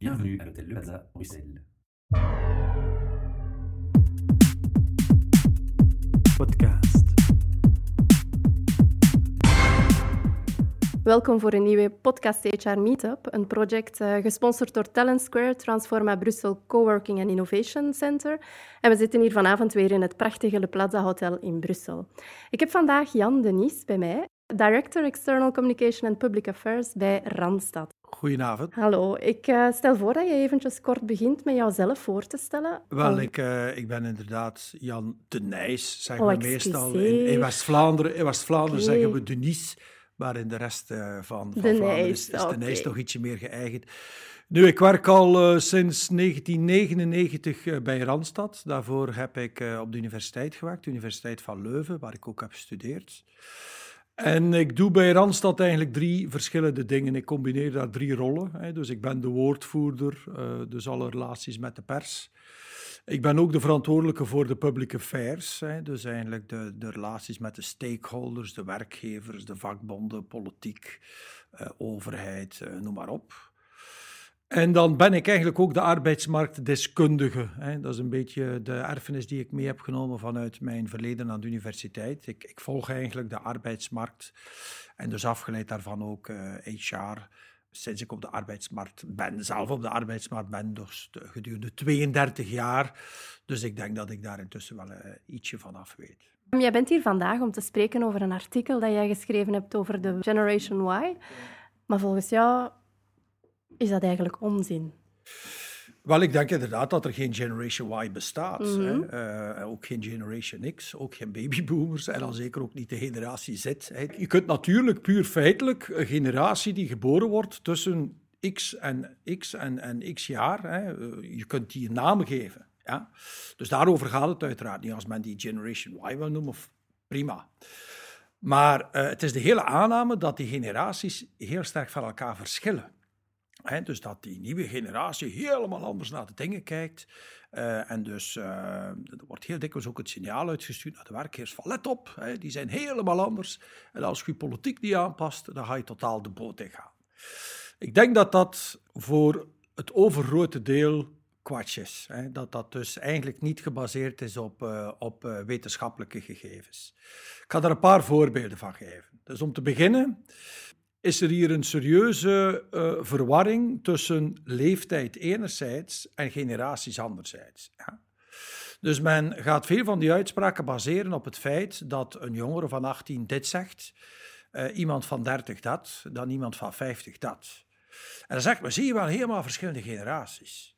Bienvenue à l'hôtel Le Plaza, Bruxelles. Podcast. Welkom voor een nieuwe podcast HR Meetup, een project uh, gesponsord door Talent Square, Transforma Brussel Coworking and Innovation Center. En we zitten hier vanavond weer in het prachtige Le Plaza Hotel in Brussel. Ik heb vandaag Jan Denis bij mij, Director External Communication and Public Affairs bij Randstad. Goedenavond. Hallo, ik uh, stel voor dat je eventjes kort begint met jouzelf voor te stellen. Wel, ik, uh, ik ben inderdaad Jan de Nijs, zeggen Oh, we meestal. In, in West-Vlaanderen in West zeggen we Denis, maar in de rest uh, van, van De Vlaanderen is, is de. Nijs toch ietsje meer geëigend. Nu, ik werk al uh, sinds 1999 uh, bij Randstad. Daarvoor heb ik uh, op de universiteit gewerkt, de Universiteit van Leuven, waar ik ook heb gestudeerd. En ik doe bij Randstad eigenlijk drie verschillende dingen. Ik combineer daar drie rollen. Hè. Dus ik ben de woordvoerder, uh, dus alle relaties met de pers. Ik ben ook de verantwoordelijke voor de public affairs. Hè. Dus eigenlijk de, de relaties met de stakeholders, de werkgevers, de vakbonden, politiek, uh, overheid, uh, noem maar op. En dan ben ik eigenlijk ook de arbeidsmarktdeskundige. Dat is een beetje de erfenis die ik mee heb genomen vanuit mijn verleden aan de universiteit. Ik, ik volg eigenlijk de arbeidsmarkt en dus afgeleid daarvan ook HR. Sinds ik op de arbeidsmarkt ben, zelf op de arbeidsmarkt ben, dus de, gedurende 32 jaar. Dus ik denk dat ik daar intussen wel uh, ietsje van af weet. Jij bent hier vandaag om te spreken over een artikel dat jij geschreven hebt over de Generation Y. Maar volgens jou is dat eigenlijk onzin? Wel, ik denk inderdaad dat er geen Generation Y bestaat. Mm -hmm. hè. Uh, ook geen Generation X, ook geen babyboomers en dan zeker ook niet de generatie Z. Hè. Je kunt natuurlijk puur feitelijk een generatie die geboren wordt tussen X en X en, en X jaar, hè. je kunt die een naam geven. Ja? Dus daarover gaat het uiteraard niet. Als men die Generation Y wil noemen, prima. Maar uh, het is de hele aanname dat die generaties heel sterk van elkaar verschillen. Dus dat die nieuwe generatie helemaal anders naar de dingen kijkt. Uh, en dus uh, er wordt heel dikwijls ook het signaal uitgestuurd naar de werkgevers van let op, die zijn helemaal anders. En als je politiek niet aanpast, dan ga je totaal de boot in gaan. Ik denk dat dat voor het overgrote deel kwats is. Dat dat dus eigenlijk niet gebaseerd is op, uh, op wetenschappelijke gegevens. Ik ga daar een paar voorbeelden van geven. Dus om te beginnen is er hier een serieuze uh, verwarring tussen leeftijd enerzijds en generaties anderzijds. Ja? Dus men gaat veel van die uitspraken baseren op het feit dat een jongere van 18 dit zegt, uh, iemand van 30 dat, dan iemand van 50 dat. En dan zegt men, zie je wel helemaal verschillende generaties.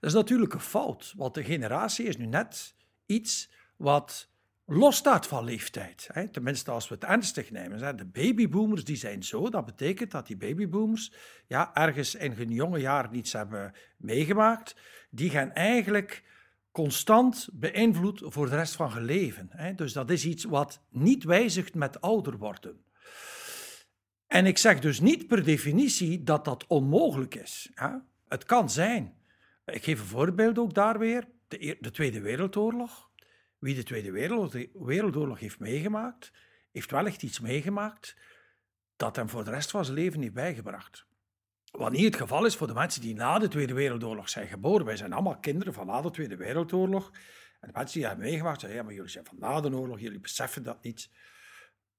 Dat is natuurlijk een fout, want de generatie is nu net iets wat losstaat van leeftijd. Hè? Tenminste, als we het ernstig nemen. Hè? De babyboomers die zijn zo. Dat betekent dat die babyboomers ja, ergens in hun jonge jaar niets hebben meegemaakt. Die gaan eigenlijk constant beïnvloed voor de rest van hun leven. Hè? Dus dat is iets wat niet wijzigt met ouder worden. En ik zeg dus niet per definitie dat dat onmogelijk is. Hè? Het kan zijn. Ik geef een voorbeeld ook daar weer. De, de Tweede Wereldoorlog. Wie de Tweede Wereldoorlog heeft meegemaakt, heeft wellicht iets meegemaakt dat hem voor de rest van zijn leven niet bijgebracht. Wat niet het geval is voor de mensen die na de Tweede Wereldoorlog zijn geboren. Wij zijn allemaal kinderen van na de Tweede Wereldoorlog. En de mensen die hebben meegemaakt zeggen, ja, maar jullie zijn van na de oorlog, jullie beseffen dat niet.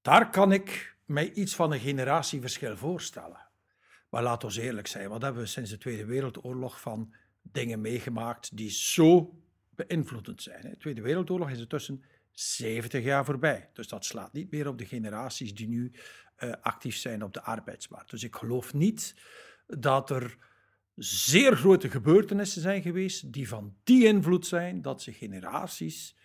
Daar kan ik mij iets van een generatieverschil voorstellen. Maar laat ons eerlijk zijn, wat hebben we sinds de Tweede Wereldoorlog van dingen meegemaakt die zo beïnvloedend zijn. De Tweede Wereldoorlog is intussen 70 jaar voorbij. Dus dat slaat niet meer op de generaties die nu uh, actief zijn op de arbeidsmarkt. Dus ik geloof niet dat er zeer grote gebeurtenissen zijn geweest die van die invloed zijn dat ze generaties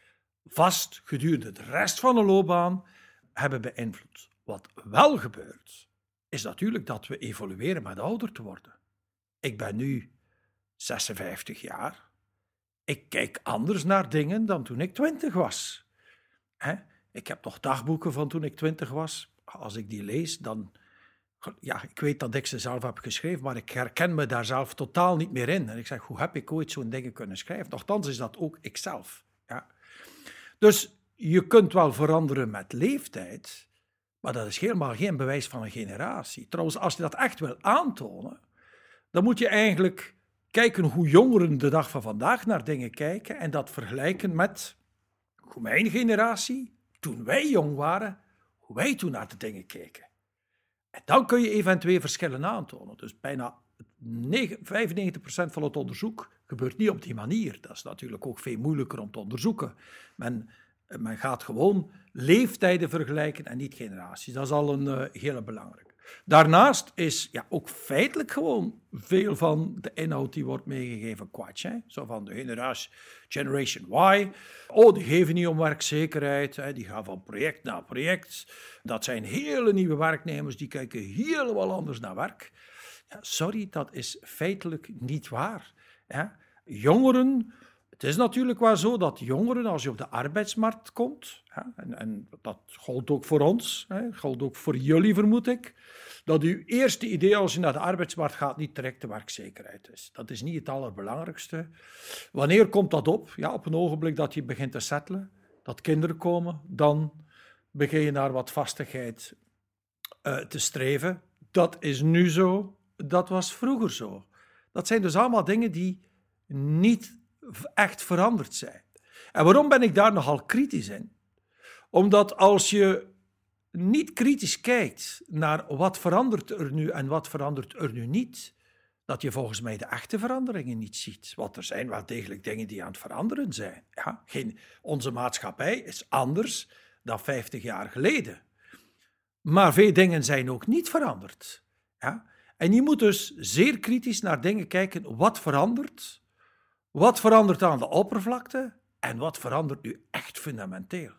vast gedurende de rest van de loopbaan hebben beïnvloed. Wat wel gebeurt, is natuurlijk dat we evolueren met ouder te worden. Ik ben nu 56 jaar ik kijk anders naar dingen dan toen ik twintig was. Ik heb nog dagboeken van toen ik twintig was. Als ik die lees, dan... Ja, ik weet dat ik ze zelf heb geschreven, maar ik herken me daar zelf totaal niet meer in. En ik zeg, hoe heb ik ooit zo'n dingen kunnen schrijven? Nochtans is dat ook ikzelf. Ja. Dus je kunt wel veranderen met leeftijd, maar dat is helemaal geen bewijs van een generatie. Trouwens, als je dat echt wil aantonen, dan moet je eigenlijk kijken hoe jongeren de dag van vandaag naar dingen kijken en dat vergelijken met hoe mijn generatie, toen wij jong waren, hoe wij toen naar de dingen keken. En dan kun je eventueel verschillen aantonen. Dus bijna 95% van het onderzoek gebeurt niet op die manier. Dat is natuurlijk ook veel moeilijker om te onderzoeken. Men, men gaat gewoon leeftijden vergelijken en niet generaties. Dat is al een uh, hele belangrijke. Daarnaast is ja, ook feitelijk gewoon veel van de inhoud die wordt meegegeven kwats. Hè? Zo van de generatie Generation Y. Oh, die geven niet om werkzekerheid. Hè? Die gaan van project naar project. Dat zijn hele nieuwe werknemers, die kijken helemaal anders naar werk. Ja, sorry, dat is feitelijk niet waar. Hè? Jongeren het is natuurlijk wel zo dat jongeren, als je op de arbeidsmarkt komt, en, en, dat geldt ook voor ons, hè, geldt ook voor jullie vermoed ik, dat uw eerste idee als je naar de arbeidsmarkt gaat niet direct de werkzekerheid is. Dat is niet het allerbelangrijkste. Wanneer komt dat op? Ja, op een ogenblik dat je begint te settelen, dat kinderen komen, dan begin je naar wat vastigheid uh, te streven. Dat is nu zo, dat was vroeger zo. Dat zijn dus allemaal dingen die niet echt veranderd zijn. En waarom ben ik daar nogal kritisch in? Omdat als je niet kritisch kijkt naar wat verandert er nu en wat verandert er nu niet, dat je volgens mij de echte veranderingen niet ziet. Want er zijn wel degelijk dingen die aan het veranderen zijn. Ja, geen, onze maatschappij is anders dan 50 jaar geleden. Maar veel dingen zijn ook niet veranderd. Ja? En je moet dus zeer kritisch naar dingen kijken. Wat verandert wat verandert aan de oppervlakte en wat verandert nu echt fundamenteel?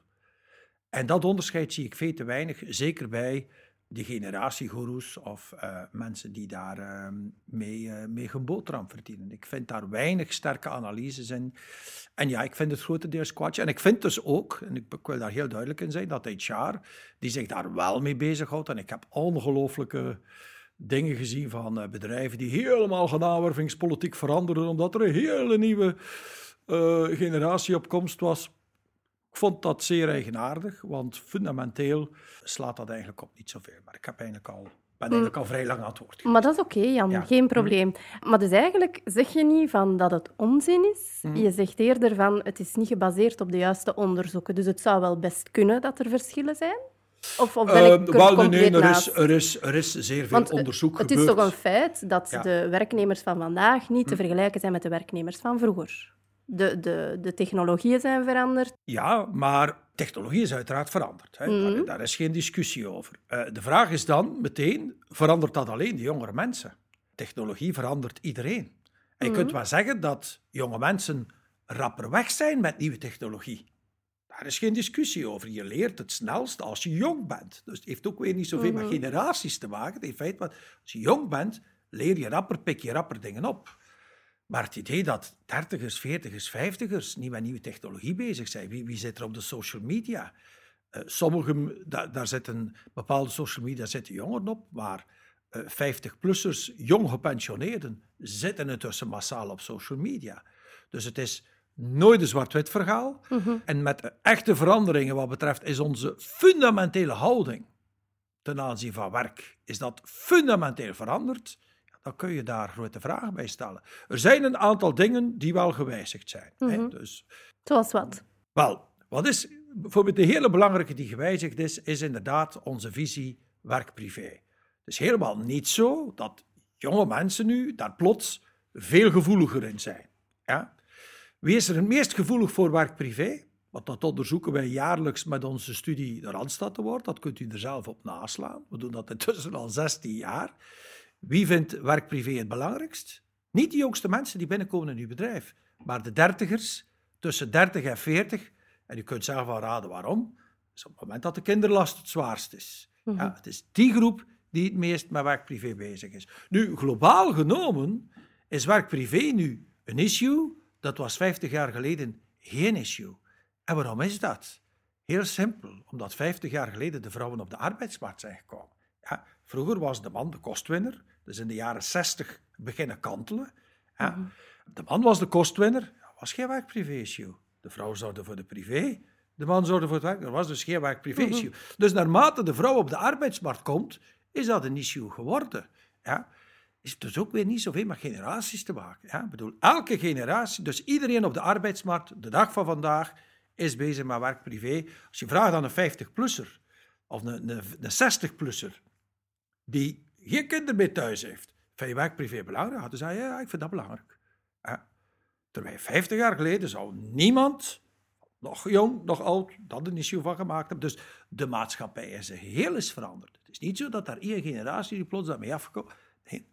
En dat onderscheid zie ik veel te weinig, zeker bij de generatiegoeroes of uh, mensen die daar uh, mee, uh, mee verdienen. Ik vind daar weinig sterke analyses in. En ja, ik vind het grotendeels kwatsch. En ik vind dus ook, en ik, ik wil daar heel duidelijk in zijn, dat HR, die zich daar wel mee bezighoudt, en ik heb ongelooflijke dingen gezien van uh, bedrijven die helemaal genaamwervingspolitiek veranderen omdat er een hele nieuwe uh, generatie op komst was. Ik vond dat zeer eigenaardig, want fundamenteel slaat dat eigenlijk op niet zoveel. Maar ik heb eigenlijk al, ben eigenlijk al vrij lang aan het woord Maar dat is oké, okay, Jan, ja. geen probleem. Maar dus eigenlijk zeg je niet van dat het onzin is. Mm. Je zegt eerder van het is niet gebaseerd op de juiste onderzoeken. Dus het zou wel best kunnen dat er verschillen zijn. Of, ben ik uh, wel, nee, er is, er, is, er is zeer veel Want onderzoek het gebeurd. Het is toch een feit dat ja. de werknemers van vandaag niet te hm. vergelijken zijn met de werknemers van vroeger. De, de, de technologieën zijn veranderd. Ja, maar technologie is uiteraard veranderd. Hè. Mm. Daar, daar, is geen discussie over. Uh, de vraag is dan meteen, verandert dat alleen de jongere mensen? Technologie verandert iedereen. En je mm. kunt wel zeggen dat jonge mensen rapper weg zijn met nieuwe technologie. Daar is geen discussie over. Je leert het snelst als je jong bent. Dus het heeft ook weer niet zoveel mm -hmm. met generaties te maken. In feite, als je jong bent, leer je rapper, pik je rapper dingen op. Maar het idee dat dertigers, veertigers, vijftigers niet met nieuwe technologie bezig zijn, wie, wie zit er op de social media? Uh, sommigen, da, daar zitten bepaalde social media zitten jongeren op, maar uh, 50-plussers, jong gepensioneerden, zitten intussen massaal op social media. Dus het is nooit een zwart-wit verhaal. Mhm. En met echte veranderingen wat betreft is onze fundamentele houding ten aanzien van werk, is dat fundamenteel veranderd. Dan kun je daar grote vragen bij stellen. Er zijn een aantal dingen die wel gewijzigd zijn. hè? Mhm. Dus, Zoals wat? wel, wat is bijvoorbeeld de hele belangrijke die gewijzigd is, is inderdaad onze visie werk-privé. Het is helemaal niet zo dat jonge mensen nu daar plots veel gevoeliger in zijn. Ja? Wie is er het meest gevoelig voor werk-privé? Want dat onderzoeken wij jaarlijks met onze studie de Randstad Award. Dat kunt u er zelf op naslaan. We doen dat intussen al 16 jaar. Wie vindt werk-privé het belangrijkst? Niet de jongste mensen die binnenkomen in uw bedrijf, maar de dertigers tussen 30 en 40. En u kunt zelf wel raden waarom. Is op het moment dat de kinderlast het zwaarst is. Mhm. Ja, het is die groep die het meest met werk-privé bezig is. Nu, globaal genomen is werk-privé nu een issue dat was 50 jaar geleden geen issue. En waarom is dat? Heel simpel, omdat 50 jaar geleden de vrouwen op de arbeidsmarkt zijn gekomen. Ja, vroeger was de man de kostwinner, dus in de jaren 60 beginnen kantelen. Ja, Mhm. De man was de kostwinner, er was geen werk-privé-issue. De vrouw zorgde voor de privé, de man zorgde voor het werk, er was dus geen werk-privé-issue. Dus naarmate de vrouw op de arbeidsmarkt komt, is dat een issue geworden. Ja. Is dus ook weer niet zoveel met generaties te maken. Ja? Ik bedoel, elke generatie, dus iedereen op de arbeidsmarkt, de dag van vandaag, is bezig met werk privé. Als je vraagt aan een 50-plusser of een, een, een 60-plusser die geen kinderen meer thuis heeft, vind je werk privé belangrijk? Dan zei je, ja, ik vind dat belangrijk. Terwijl 50 jaar geleden zou niemand, nog jong, nog oud, dat een issue van gemaakt hebben. Dus de maatschappij is heel eens veranderd. Het is niet zo dat daar één generatie die plots afgekomen Nee.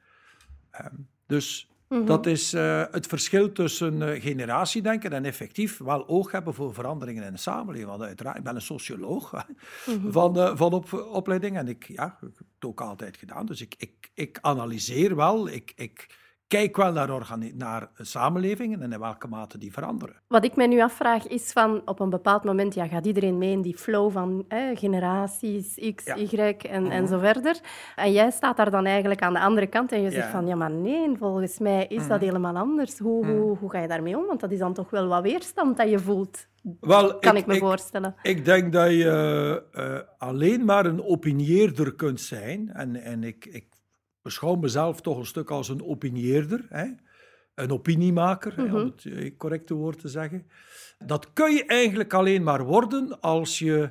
Um, dus Mhm. Dat is uh, het verschil tussen uh, generatiedenken en effectief wel oog hebben voor veranderingen in de samenleving. Want uiteraard, ik ben een socioloog mm van, uh, van op, opleiding en ik, ja, ik heb het ook altijd gedaan. Dus ik, ik, ik analyseer wel, ik, ik kijk wel naar, naar samenlevingen en in welke mate die veranderen. Wat ik mij nu afvraag is van op een bepaald moment ja, gaat iedereen mee in die flow van generaties X, Y en, en mhm. zo verder. En jij staat daar dan eigenlijk aan de andere kant en je zegt van ja, maar nee, volgens mij is dat mhm. helemaal anders. Hoe, hoe, mhm. hoe ga je daarmee om? Want dat is dan toch wel wat weerstand dat je voelt. Wel, kan ik, me voorstellen. Ik denk dat je uh, alleen maar een opinieerder kunt zijn. En, en ik, ik beschouw mezelf toch een stuk als een opinieerder, hè? een opiniemaker, om mhm. het eh, correcte woord te zeggen. Dat kun je eigenlijk alleen maar worden als je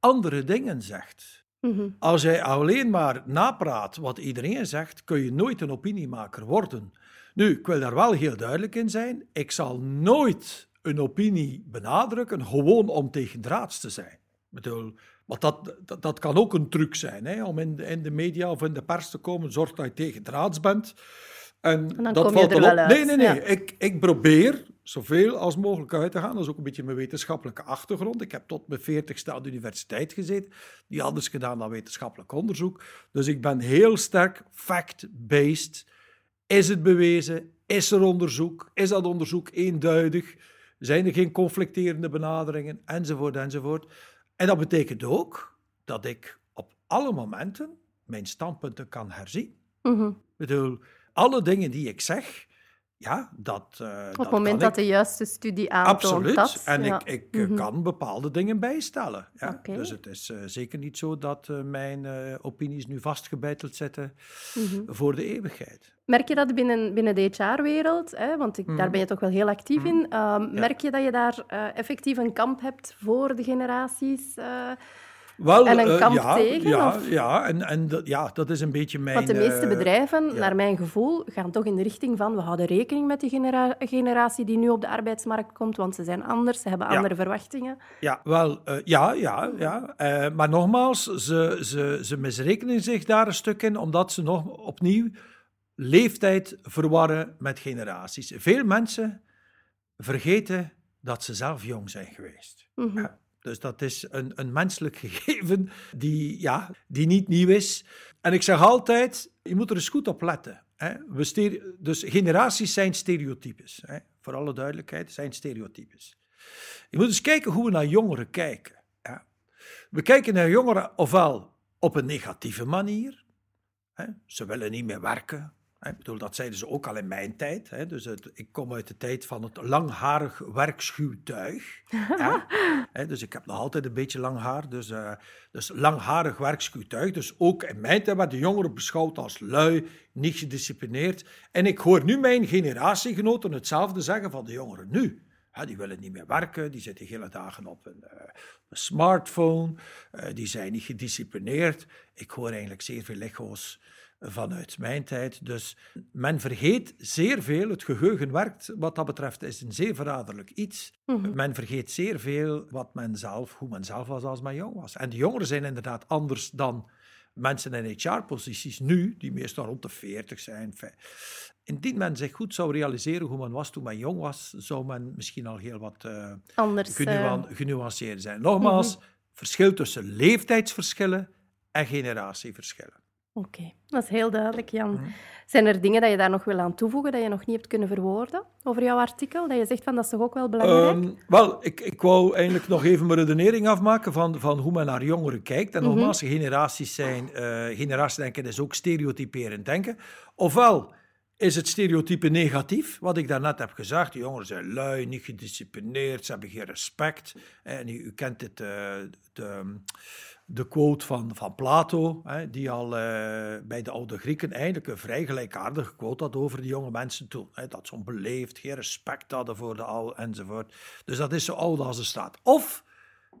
andere dingen zegt. Mhm. Als jij alleen maar napraat wat iedereen zegt, kun je nooit een opiniemaker worden. Nu, ik wil daar wel heel duidelijk in zijn. Ik zal nooit een opinie benadrukken, gewoon om tegen draads te zijn. Ik bedoel, want dat, dat, dat, kan ook een truc zijn, hè, om in de, in de media of in de pers te komen. Zorg dat je tegen draads bent. En, dan dat valt je er wel uit. Nee, nee, nee. Ik, ik probeer zoveel als mogelijk uit te gaan. Dat is ook een beetje mijn wetenschappelijke achtergrond. Ik heb tot mijn veertigste aan de universiteit gezeten. Die anders gedaan dan wetenschappelijk onderzoek. Dus ik ben heel sterk fact-based. Is het bewezen? Is er onderzoek? Is dat onderzoek eenduidig? Zijn er geen conflicterende benaderingen? Enzovoort, enzovoort. En dat betekent ook dat ik op alle momenten mijn standpunten kan herzien. Mm Ik bedoel, alle dingen die ik zeg, ja, dat. Uh, op het moment dat de juiste studie aantoont. Absoluut. Dat, en ik, ik mm kan bepaalde dingen bijstellen. Ja. Dus het is uh, zeker niet zo dat uh, mijn opinies nu vastgebeiteld zitten mhm. voor de eeuwigheid. Merk je dat binnen, binnen de HR-wereld? Want ik, daar mhm. ben je toch wel heel actief in. Ehm, merk je dat je daar effectief een kamp hebt voor de generaties? Wel, en een eh, kamp ja, tegen? Ja, of? ja, en, en dat, ja, dat is een beetje mijn... Want de meeste uh, bedrijven, ja. naar mijn gevoel, gaan toch in de richting van we houden rekening met die genera generatie die nu op de arbeidsmarkt komt, want ze zijn anders, ze hebben andere verwachtingen. Ja, wel, uh, ja, ja, ja. Maar nogmaals, ze, ze, ze misrekenen zich daar een stuk in, omdat ze nog opnieuw leeftijd verwarren met generaties. Veel mensen vergeten dat ze zelf jong zijn geweest. Mm -hmm. ja. Dus dat is een, een menselijk gegeven die, ja, die niet nieuw is. En ik zeg altijd, je moet er eens goed op letten. Hè. We dus generaties zijn stereotypes. Hè. Voor alle duidelijkheid, zijn stereotypes. Je moet eens kijken hoe we naar jongeren kijken. We kijken naar jongeren ofwel op een negatieve manier. Hè. Ze willen niet meer werken. Ik bedoel, dat zeiden ze ook al in mijn tijd. Hè. Dus het, ik kom uit de tijd van het langharig werkschuwtuig. hè. Dus ik heb nog altijd een beetje lang haar. Dus, uh, dus langharig werkschuwtuig. Dus ook in mijn tijd werden jongeren beschouwd als lui, niet gedisciplineerd. En ik hoor nu mijn generatiegenoten hetzelfde zeggen van de jongeren nu. Ja, die willen niet meer werken, die zitten hele dagen op een, uh, een smartphone, uh, die zijn niet gedisciplineerd. Ik hoor eigenlijk zeer veel echo's vanuit mijn tijd. Dus men vergeet zeer veel. Het geheugen werkt wat dat betreft, is een zeer verraderlijk iets. Mm -hmm. Men vergeet zeer veel wat men zelf, hoe men zelf was als men jong was. En de jongeren zijn inderdaad anders dan mensen in HR-posities nu, die meestal rond de 40 zijn. Indien men zich goed zou realiseren hoe men was toen men jong was, zou men misschien al heel wat uh, Anders, genuan uh... genuanceerd zijn. Nogmaals, mm -hmm. verschil tussen leeftijdsverschillen en generatieverschillen. Oké, okay. dat is heel duidelijk, Jan. Zijn er dingen dat je daar nog wil aan toevoegen, dat je nog niet hebt kunnen verwoorden over jouw artikel? Dat je zegt van dat is toch ook wel belangrijk? Um, wel, ik, ik wou eigenlijk nog even mijn redenering afmaken van, van hoe men naar jongeren kijkt. En nogmaals, mm -hmm. generaties zijn, uh, generatiedenken is ook stereotyperend denken. Ofwel is het stereotype negatief, wat ik daarnet heb gezegd. Die jongeren zijn lui, niet gedisciplineerd, ze hebben geen respect. En u, u kent het, uh, de de quote van, van Plato, hè, die al uh, bij de oude Grieken eigenlijk een vrij gelijkaardige quote had over die jonge mensen toen. Hè, dat ze onbeleefd, geen respect hadden voor de al enzovoort. Dus dat is zo oud als de staat. Of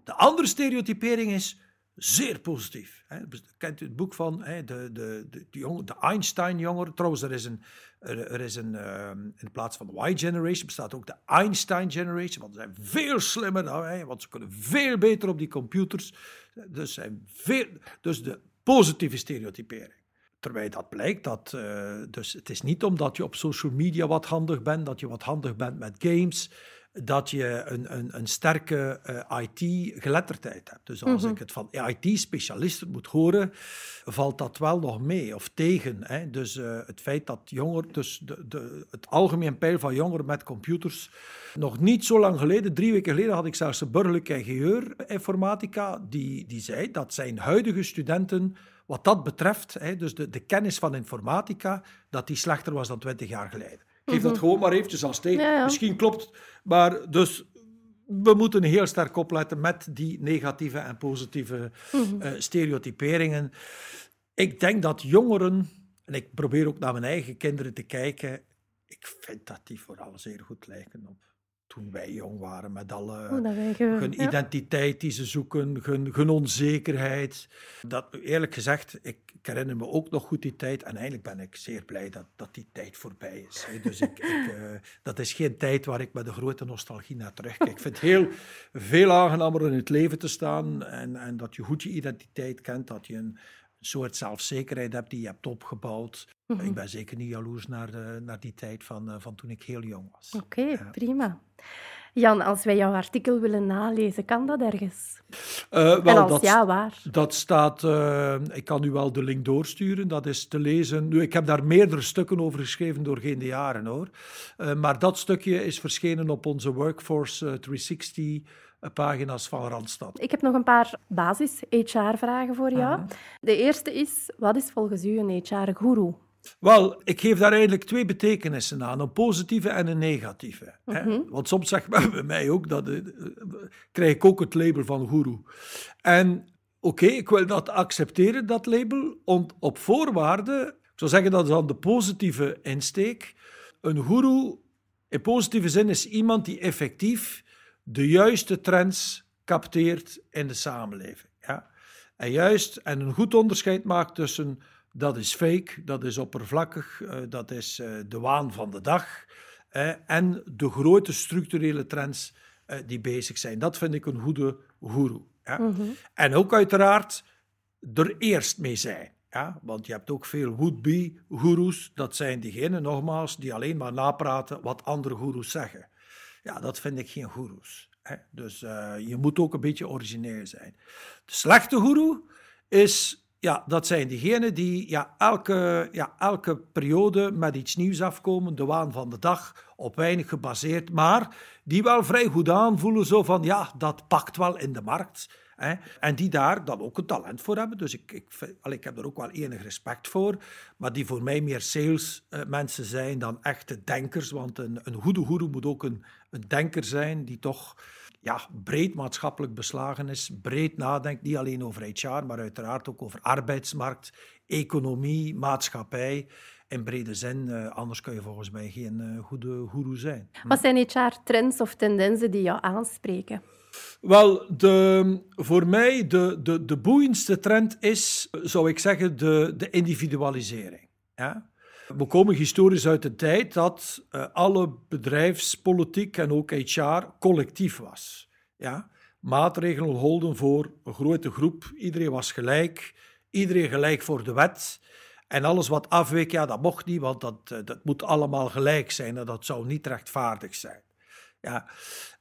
de andere stereotypering is zeer positief. Hè. Kent u het boek van hè, de, de, de, de, de Einstein-jongeren? Trouwens, er is, een, er, is een, uh, in plaats van de Y-generation bestaat ook de Einstein-generation, want ze zijn veel slimmer, dan wij, want ze kunnen veel beter op die computers. Dus, zijn veel, dus de positieve stereotypering. Terwijl dat blijkt dat, uh, dus het is niet omdat je op social media wat handig bent, dat je wat handig bent met games, dat je een, een, een sterke uh, IT-geletterdheid hebt. Dus als mhm. ik het van IT-specialisten moet horen, valt dat wel nog mee of tegen. Hè? Dus uh, het feit dat jongeren, dus de, de, het algemeen peil van jongeren met computers, nog niet zo lang geleden, drie weken geleden, had ik zelfs een burgerlijke ingenieur informatica, die, die zei dat zijn huidige studenten wat dat betreft, hè, dus de, de kennis van informatica, dat die slechter was dan twintig jaar geleden. Geef dat mhm. gewoon maar eventjes als steek. Misschien klopt maar dus we moeten heel sterk opletten met die negatieve en positieve mm stereotyperingen. Ik denk dat jongeren, en ik probeer ook naar mijn eigen kinderen te kijken, ik vind dat die vooral zeer goed lijken op toen wij jong waren, met alle hun identiteit die ze zoeken, hun, hun onzekerheid. Dat, eerlijk gezegd, ik, herinner me ook nog goed die tijd en eigenlijk ben ik zeer blij dat, dat die tijd voorbij is. Dus ik, ik uh, dat is geen tijd waar ik met een grote nostalgie naar terugkijk. Ik vind het heel veel aangenamer in het leven te staan en, en dat je goed je identiteit kent, dat je een, soort zelfzekerheid hebt die je hebt opgebouwd. Mhm. Ik ben zeker niet jaloers naar, de, naar die tijd van, uh, van toen ik heel jong was. Oké, prima. Jan, als wij jouw artikel willen nalezen, kan dat ergens? Uh, wel, en als dat, ja, waar? Dat staat, uh, ik kan u wel de link doorsturen, dat is te lezen. Nu, ik heb daar meerdere stukken over geschreven doorheen de jaren, hoor. Uh, maar dat stukje is verschenen op onze Workforce 360 pagina's van Randstad. Ik heb nog een paar basis-HR-vragen voor jou. De eerste is, wat is volgens u een HR-guru? Wel, ik geef daar eigenlijk twee betekenissen aan, een positieve en een negatieve. hè? Mhm. Want soms zegt men bij mij ook, dat, uh, krijg ik ook het label van guru. En oké, ik wil dat accepteren, dat label, op voorwaarde, ik zou zeggen dat is dan de positieve insteek. Een guru, in positieve zin, is iemand die effectief de juiste trends capteert in de samenleving. Ja? En juist, en een goed onderscheid maakt tussen dat is fake, dat is oppervlakkig, uh, dat is uh, de waan van de dag en de grote structurele trends die bezig zijn. Dat vind ik een goede guru. Ja? Mm -hmm. En ook uiteraard er eerst mee zijn. Ja? Want je hebt ook veel would-be gurus. Dat zijn diegenen, nogmaals, die alleen maar napraten wat andere gurus zeggen. Ja, dat vind ik geen goeroes. Dus uh, je moet ook een beetje origineel zijn. De slechte goeroe is, ja, dat zijn diegenen die ja, elke, ja, elke periode met iets nieuws afkomen, de waan van de dag, op weinig gebaseerd, maar die wel vrij goed aanvoelen, zo van, ja, dat pakt wel in de markt. En die daar dan ook een talent voor hebben. Dus ik, ik, ik heb er ook wel enig respect voor. Maar die voor mij meer salesmensen uh, zijn dan echte denkers. Want een, een goede goeroe moet ook een, een denker zijn die toch ja, breed maatschappelijk beslagen is. Breed nadenkt, niet alleen over HR, maar uiteraard ook over arbeidsmarkt, economie, maatschappij in brede zin. Uh, anders kun je volgens mij geen uh, goede goeroe zijn. Wat zijn HR-trends of tendensen die jou aanspreken? Wel, de, voor mij de, de, de boeiendste trend is, zou ik zeggen, de, de individualisering. Ja? We komen historisch uit de tijd dat uh, alle bedrijfspolitiek en ook HR collectief was. Ja? Maatregelen holden voor een grote groep, iedereen was gelijk, iedereen gelijk voor de wet. En alles wat afweek, ja, dat mocht niet, want dat, eh, dat moet allemaal gelijk zijn en dat zou niet rechtvaardig zijn. Ja.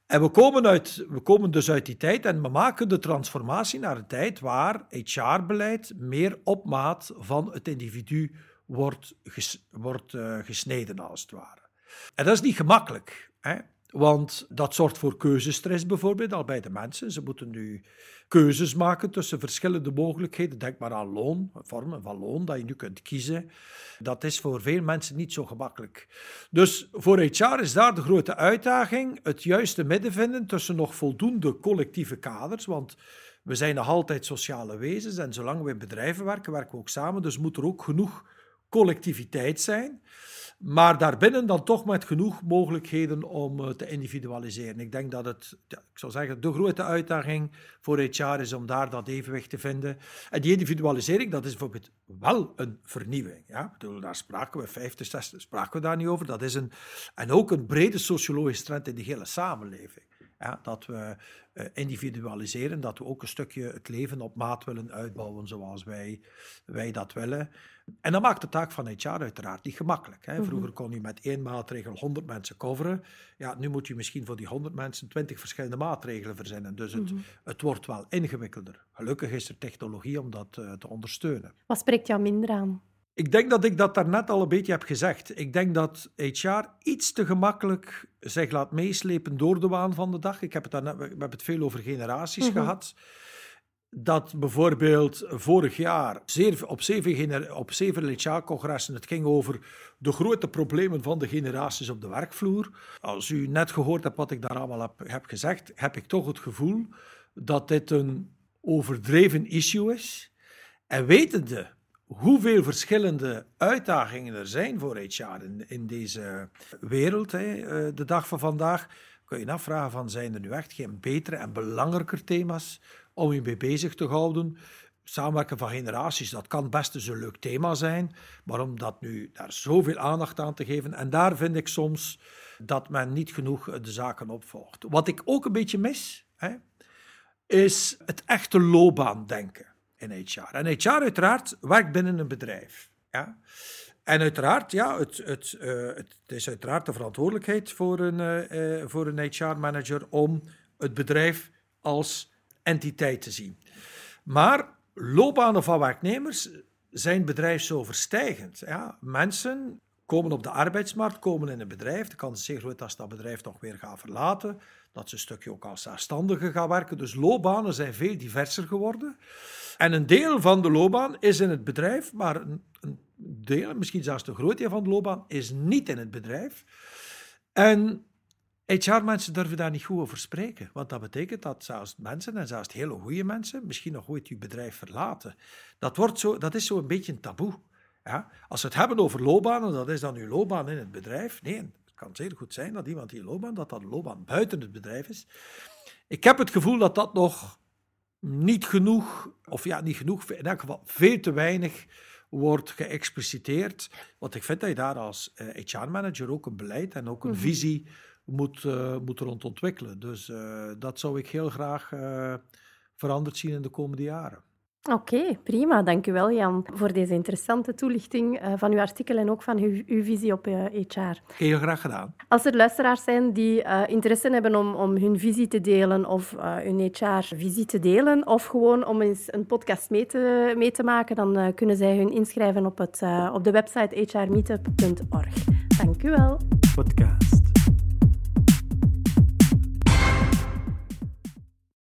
En we komen, uit, we komen dus uit die tijd en we maken de transformatie naar een tijd waar HR-beleid meer op maat van het individu wordt, ges, wordt uh, gesneden, als het ware. En dat is niet gemakkelijk, hè? Want dat zorgt voor keuzestress bijvoorbeeld al bij de mensen. Ze moeten nu keuzes maken tussen verschillende mogelijkheden. Denk maar aan loon, vormen van loon dat je nu kunt kiezen. Dat is voor veel mensen niet zo gemakkelijk. Dus voor HR is daar de grote uitdaging: het juiste midden vinden tussen nog voldoende collectieve kaders. Want we zijn nog altijd sociale wezens en zolang we in bedrijven werken, werken we ook samen. Dus moet er ook genoeg collectiviteit zijn. Maar daarbinnen dan toch met genoeg mogelijkheden om uh, te individualiseren. Ik denk dat het, ik zou zeggen, de grote uitdaging voor HR is om daar dat evenwicht te vinden. En die individualisering, dat is bijvoorbeeld wel een vernieuwing. Ja? Bedoel, daar spraken we, 50, 60, spraken we daar niet over. Dat is een, en ook een brede sociologische trend in de hele samenleving. Ja, dat we uh, individualiseren, dat we ook een stukje het leven op maat willen uitbouwen zoals wij, wij dat willen. En dat maakt de taak van HR uiteraard niet gemakkelijk. Hè. Vroeger kon je met één maatregel 100 mensen coveren. Ja, nu moet je misschien voor die 100 mensen 20 verschillende maatregelen verzinnen. Dus het, mm -hmm. het wordt wel ingewikkelder. Gelukkig is er technologie om dat uh, te ondersteunen. Wat spreekt jou minder aan? Ik denk dat ik dat daarnet al een beetje heb gezegd. Ik denk dat HR iets te gemakkelijk zich laat meeslepen door de waan van de dag. Ik heb het daarnet, we hebben het veel over generaties mm -hmm. gehad. Dat bijvoorbeeld vorig jaar zeer, op zeven, op zeven HR-congressen het ging over de grote problemen van de generaties op de werkvloer. Als u net gehoord hebt wat ik daar allemaal heb, heb gezegd, heb ik toch het gevoel dat dit een overdreven issue is. En wetende hoeveel verschillende uitdagingen er zijn voor HR in, in deze wereld, hè, de dag van vandaag, kun je je afvragen van zijn er nu echt geen betere en belangrijker thema's om je mee bezig te houden. Samenwerken van generaties, dat kan best eens een leuk thema zijn, maar om dat nu daar zoveel aandacht aan te geven, en daar vind ik soms dat men niet genoeg de zaken opvolgt. Wat ik ook een beetje mis, hè, is het echte loopbaandenken in HR. En HR uiteraard werkt binnen een bedrijf. Ja? En uiteraard, ja, het, het, uh, het is uiteraard de verantwoordelijkheid voor een, uh, voor een HR-manager om het bedrijf als entiteit te zien. Maar loopbanen van werknemers zijn bedrijfsoverstijgend. Ja? Mensen komen op de arbeidsmarkt, komen in een bedrijf. De kans is zeer groot dat ze dat bedrijf nog weer gaan verlaten. Dat ze een stukje ook als zelfstandige gaan werken. Dus loopbanen zijn veel diverser geworden. En een deel van de loopbaan is in het bedrijf, maar een, deel, misschien zelfs de groot deel van de loopbaan, is niet in het bedrijf. En HR-mensen durven daar niet goed over spreken. Want dat betekent dat zelfs mensen, en zelfs hele goede mensen, misschien nog ooit je bedrijf verlaten. Dat, wordt zo, dat is zo een beetje een taboe. Ja? Als we het hebben over loopbanen, dat is dan uw loopbaan in het bedrijf. Nee, kan zeer goed zijn dat iemand die loopbaan, dat dat loopbaan buiten het bedrijf is. Ik heb het gevoel dat dat nog niet genoeg, of ja, niet genoeg, in elk geval veel te weinig wordt geëxpliciteerd. Want ik vind dat je daar als HR-manager ook een beleid en ook een mm -hmm. visie moet, uh, moet rond ontwikkelen. Dus uh, dat zou ik heel graag uh, veranderd zien in de komende jaren. Oké, okay, prima. Dank u wel, Jan, voor deze interessante toelichting uh, van uw artikel en ook van uw, uw visie op uh, HR. Heel graag gedaan. Als er luisteraars zijn die uh, interesse hebben om, om hun visie te delen of hun HR-visie te delen of gewoon om eens een podcast mee te, mee te maken, dan kunnen zij hun inschrijven op, het, op de website hrmeetup.org. Dank u wel. Podcast.